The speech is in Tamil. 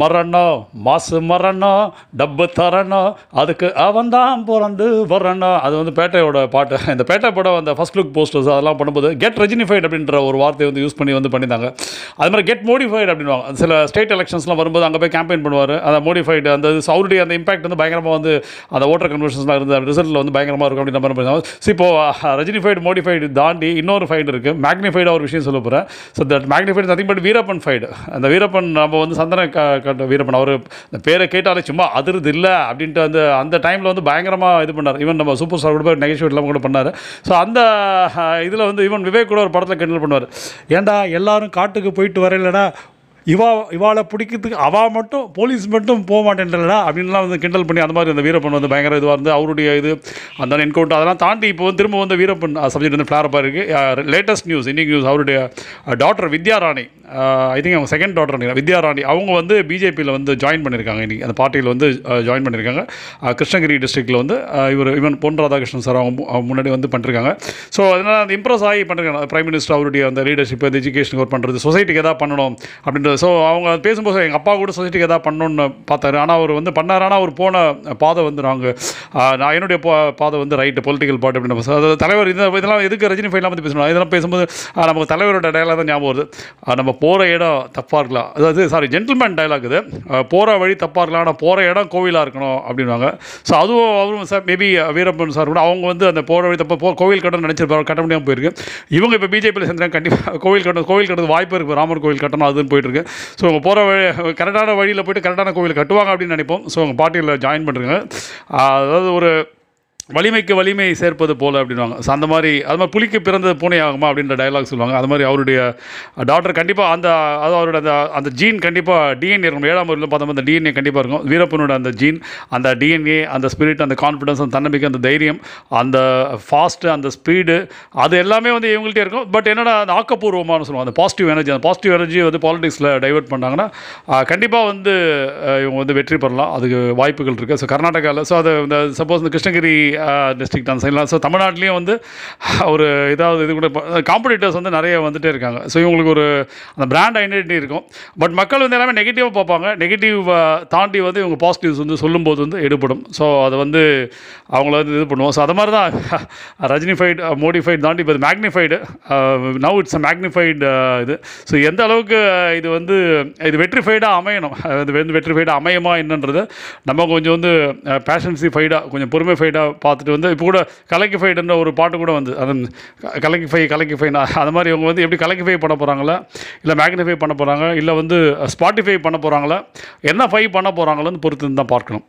மரணம் மாசு மரணம் டப்பு தரணும் அதுக்கு அவன் தான் பிறந்து வரணும். அது வந்து பேட்டையோட பாட்டு. இந்த பேட்டை படம் அந்த ஃபஸ்ட் லுக் போஸ்டர்ஸ் அதெல்லாம் பண்ணும்போது கெட் ரெஜினிஃபைட் அப்படின்ற ஒரு வார்த்தையை வந்து யூஸ் பண்ணி வந்து பண்ணியிருந்தாங்க. அது மாதிரி கெட் மோடிஃபைட் அப்படின்வாங்க சில ஸ்டேட் எலெக்ஷன்ஸ்லாம் வரும்போது அங்கே போய் கேம்பெயின் பண்ணுவார். அந்த மோடிஃபைடு அந்த அவருடைய அந்த இம்பாக்ட் வந்து பயங்கரமாக வந்து அந்த ஓட்டர் கன்வர்ஷன்ஸ்லாம் இருந்து ரிசல்ட்டில் வந்து பயங்கரமாக இருக்கும் அப்படின்ற மாதிரி பண்ணுவாங்க. ஸோ இப்போ ரஜினிஃபைடு மோடிஃபைடு தாண்டி இன்னொரு ஃபைடு இருக்குது மேக்னிஃபைடாக ஒரு விஷயம் சொல்ல போகிறேன் so that magnified nothing but Veerappan ஃபைடு அந்த வீரப்பன் நம்ம வந்து சந்தன க வீரப்பன் அவர் இந்த பேரை கேட்டாலே சும்மா அதிருது இல்லை அப்படின்ட்டு அந்த அந்த டைமில் வந்து பயங்கரமாக இது பண்ணார். ஈவன் நம்ம சூப்பர் ஸ்டார் கூட போய் நெகட்டிவ் இல்லாமல் கூட பண்ணார். ஸோ அந்த இதில் வந்து ஈவன் விவேக் கூட ஒரு படத்தில் கிண்டல் பண்ணுவார். ஏன்டா எல்லாரும் காட்டுக்கு போயிட்டு வரையிலடா இவா இவாளை பிடிக்கிறதுக்கு அவா மட்டும் போலீஸ் மட்டும் போக மாட்டேன்றா அப்படின்லாம் வந்து கிண்டல் பண்ணி அந்த மாதிரி அந்த வீரப்பன் வந்து பயங்கர இதுவாக இருந்து அவருடைய இது அந்த என்கவுண்டர் அதெல்லாம் தாண்டி இப்போ வந்து திரும்ப வந்து வீரப்பன் சப்ஜெக்ட் வந்து ஃப்ளாரப்பாக இருக்குது லேட்டஸ்ட் நியூஸ் இன்னைக்கு நியூஸ் அவருடைய doctor Vidya Rani. I think அவங்க செகண்ட் டாக்டர் வித்யாராணி வித்யா ராணி. அவங்க வந்து பிஜேபியில் வந்து ஜாயின் பண்ணியிருக்காங்க. இன்றைக்கி அந்த பார்ட்டியில் வந்து ஜாயின் பண்ணியிருக்காங்க. கிருஷ்ணகிரி டிஸ்ட்ரிக்டில் வந்து இவர் இவன் பொன் ராதாகிருஷ்ணன் சார் அவங்க முன்னாடி வந்து பண்ணிருக்காங்க. ஸோ அதனால் அந்த இம்ப்ரெஸ் ஆகி பண்ணுறாங்க ப்ரைம் மினிஸ்டர் அவருடைய அந்த லீடர்ஷிப் எஜுகேஷன் ஒர்க் பண்ணுறது சொசைட்டிக்கு எதாவது பண்ணணும் அப்படின்ற ஸோ அவங்க பேசும்போது எங்கள் அப்பா கூட சொசைட்டிக்கு எதாவது பண்ணணும்னு பார்த்தாரு. ஆனால் அவர் வந்து பண்ணார். ஆனால் அவர் போன பாதை வந்து நாங்கள் நான் என்னுடைய பா- பாதை வந்து ரைட்டு பொலிட்டிக்கல் பார்ட்டி அப்படின்னு பேசுவோம் அதாவது தலைவர் இந்த இதெல்லாம் எதுக்கு ரஜினி ஃபைலாம் பற்றி பேசணும்? இதெல்லாம் பேசும்போது நமக்கு தலைவரோட டயலாக தான் ஞாபகம் வருது. நம்ம போகிற இடம் தப்பாக இருக்கலாம் அதாவது சாரி ஜென்டில்மேன் டயலாக் இது. போகிற வழி தப்பாக இருக்கலாம் ஆனால் போகிற இடம் கோவிலாக இருக்கணும் அப்படின்வாங்க ஸோ அதுவும் அவரும் சார் மேபி வீரப்பன் சார் கூட அவங்க வந்து அந்த போகிற வழி தப்பாக போ கோவில் கட்டணம் நினச்சிருப்பாரு. கட்ட முடியாமல் போயிருக்கு. இவங்க இப்போ பிஜேபியில் சேர்ந்தாங்க கண்டிப்பாக கோவில் கட்டணம் கோவில் கட்டுறது வாய்ப்பு இருக்குது ராமர் கோவில் கட்டணும் அதுன்னு போயிட்டுருக்கு ஸோ அவங்க போகிற வழி கரெக்டான வழியில் போயிட்டு கரெக்டான கோவில் கட்டுவாங்க அப்படின்னு நினைப்போம். ஸோ அவங்க பார்ட்டியில் ஜாயின் பண்ணுறாங்க அதாவது ஒரு வலிமைக்கு வலிமை சேர்ப்பது போல் அப்படின்வாங்க ஸோ அந்த மாதிரி அது மாதிரி புலிக்கு பிறந்தது பூனை ஆகுமா அப்படின்ற டைலாக் சொல்லுவாங்க. அது மாதிரி அவருடைய டாக்டர் கண்டிப்பாக அந்த அது அவரோட அந்த அந்த ஜீன் கண்டிப்பாக டிஎன்ஏ இருக்கும். ஏழாம் ஊரில் பார்த்தோம் அந்த டிஎன்ஏ கண்டிப்பாக இருக்கும். வீரப்பனோட அந்த ஜீன் அந்த டிஎன்ஏ அந்த ஸ்பிரிட் அந்த கான்ஃபிடன்ஸ் அந்த தன்னம்பிக்கை அந்த தைரியம் அந்த ஃபாஸ்ட்டு அந்த ஸ்பீடு அது எல்லாமே வந்து இவங்கள்ட்டே இருக்கும். பட் என்னடா அந்த ஆக்கப்பூர்வமான சொல்லுவாங்க. அந்த பாசிட்டிவ் எனர்ஜி அந்த பாசிட்டிவ் எனர்ஜி வந்து பாலிடிக்ஸில் டைவெர்ட் பண்ணாங்கன்னா கண்டிப்பாக வந்து இவங்க வந்து வெற்றி பெறலாம். அதுக்கு வாய்ப்புகள் இருக்குது ஸோ கர்நாடகாவில் ஸோ அது இந்த சப்போஸ் இந்த கிருஷ்ணகிரி டிஸ்ட்ரிக்ட் அந்த சைட்லாம் ஸோ தமிழ்நாட்டிலையும் வந்து ஒரு இதாவது இது கூட காம்படிட்டர்ஸ் வந்து நிறைய வந்துட்டே இருக்காங்க. ஸோ இவங்களுக்கு ஒரு அந்த பிராண்ட் ஐடென்டிட்டி இருக்கும். பட் மக்கள் வந்து எல்லாமே நெகட்டிவாக பார்ப்பாங்க. நெகட்டிவ் தாண்டி வந்து இவங்க பாசிட்டிவ்ஸ் வந்து சொல்லும்போது வந்து எடுபடும். ஸோ அதை வந்து அவங்கள வந்து இது பண்ணுவோம். ஸோ அது மாதிரி தான் ரஜினிஃபைடு மோடிஃபைடு தாண்டி இப்போ magnified now it's a magnified இது. ஸோ எந்த அளவுக்கு இது வந்து இது வெற்றிஃபைடாக அமையணும்? அது வந்து வெற்றிஃபைடாக அமையுமா என்னன்றது நம்ம கொஞ்சம் வந்து பேஷன்சி ஃபைடாக கொஞ்சம் பொறுமை ஃபைடாக பார்த்துட்டு வந்து இப்போ கூட கலக்கிஃபைடுன்ற ஒரு பாட்டு கூட வந்து அது கலக்கிஃபை அது மாதிரி இவங்க வந்து எப்படி கலக்கிஃபை பண்ண போகிறாங்களா இல்லை மேக்னிஃபை பண்ண போகிறாங்க இல்லை வந்து ஸ்பாட்டிஃபை பண்ண போகிறாங்களா என்ன ஃபை பண்ண போகிறாங்களோன்னு பொறுத்து தான் பார்க்கணும்.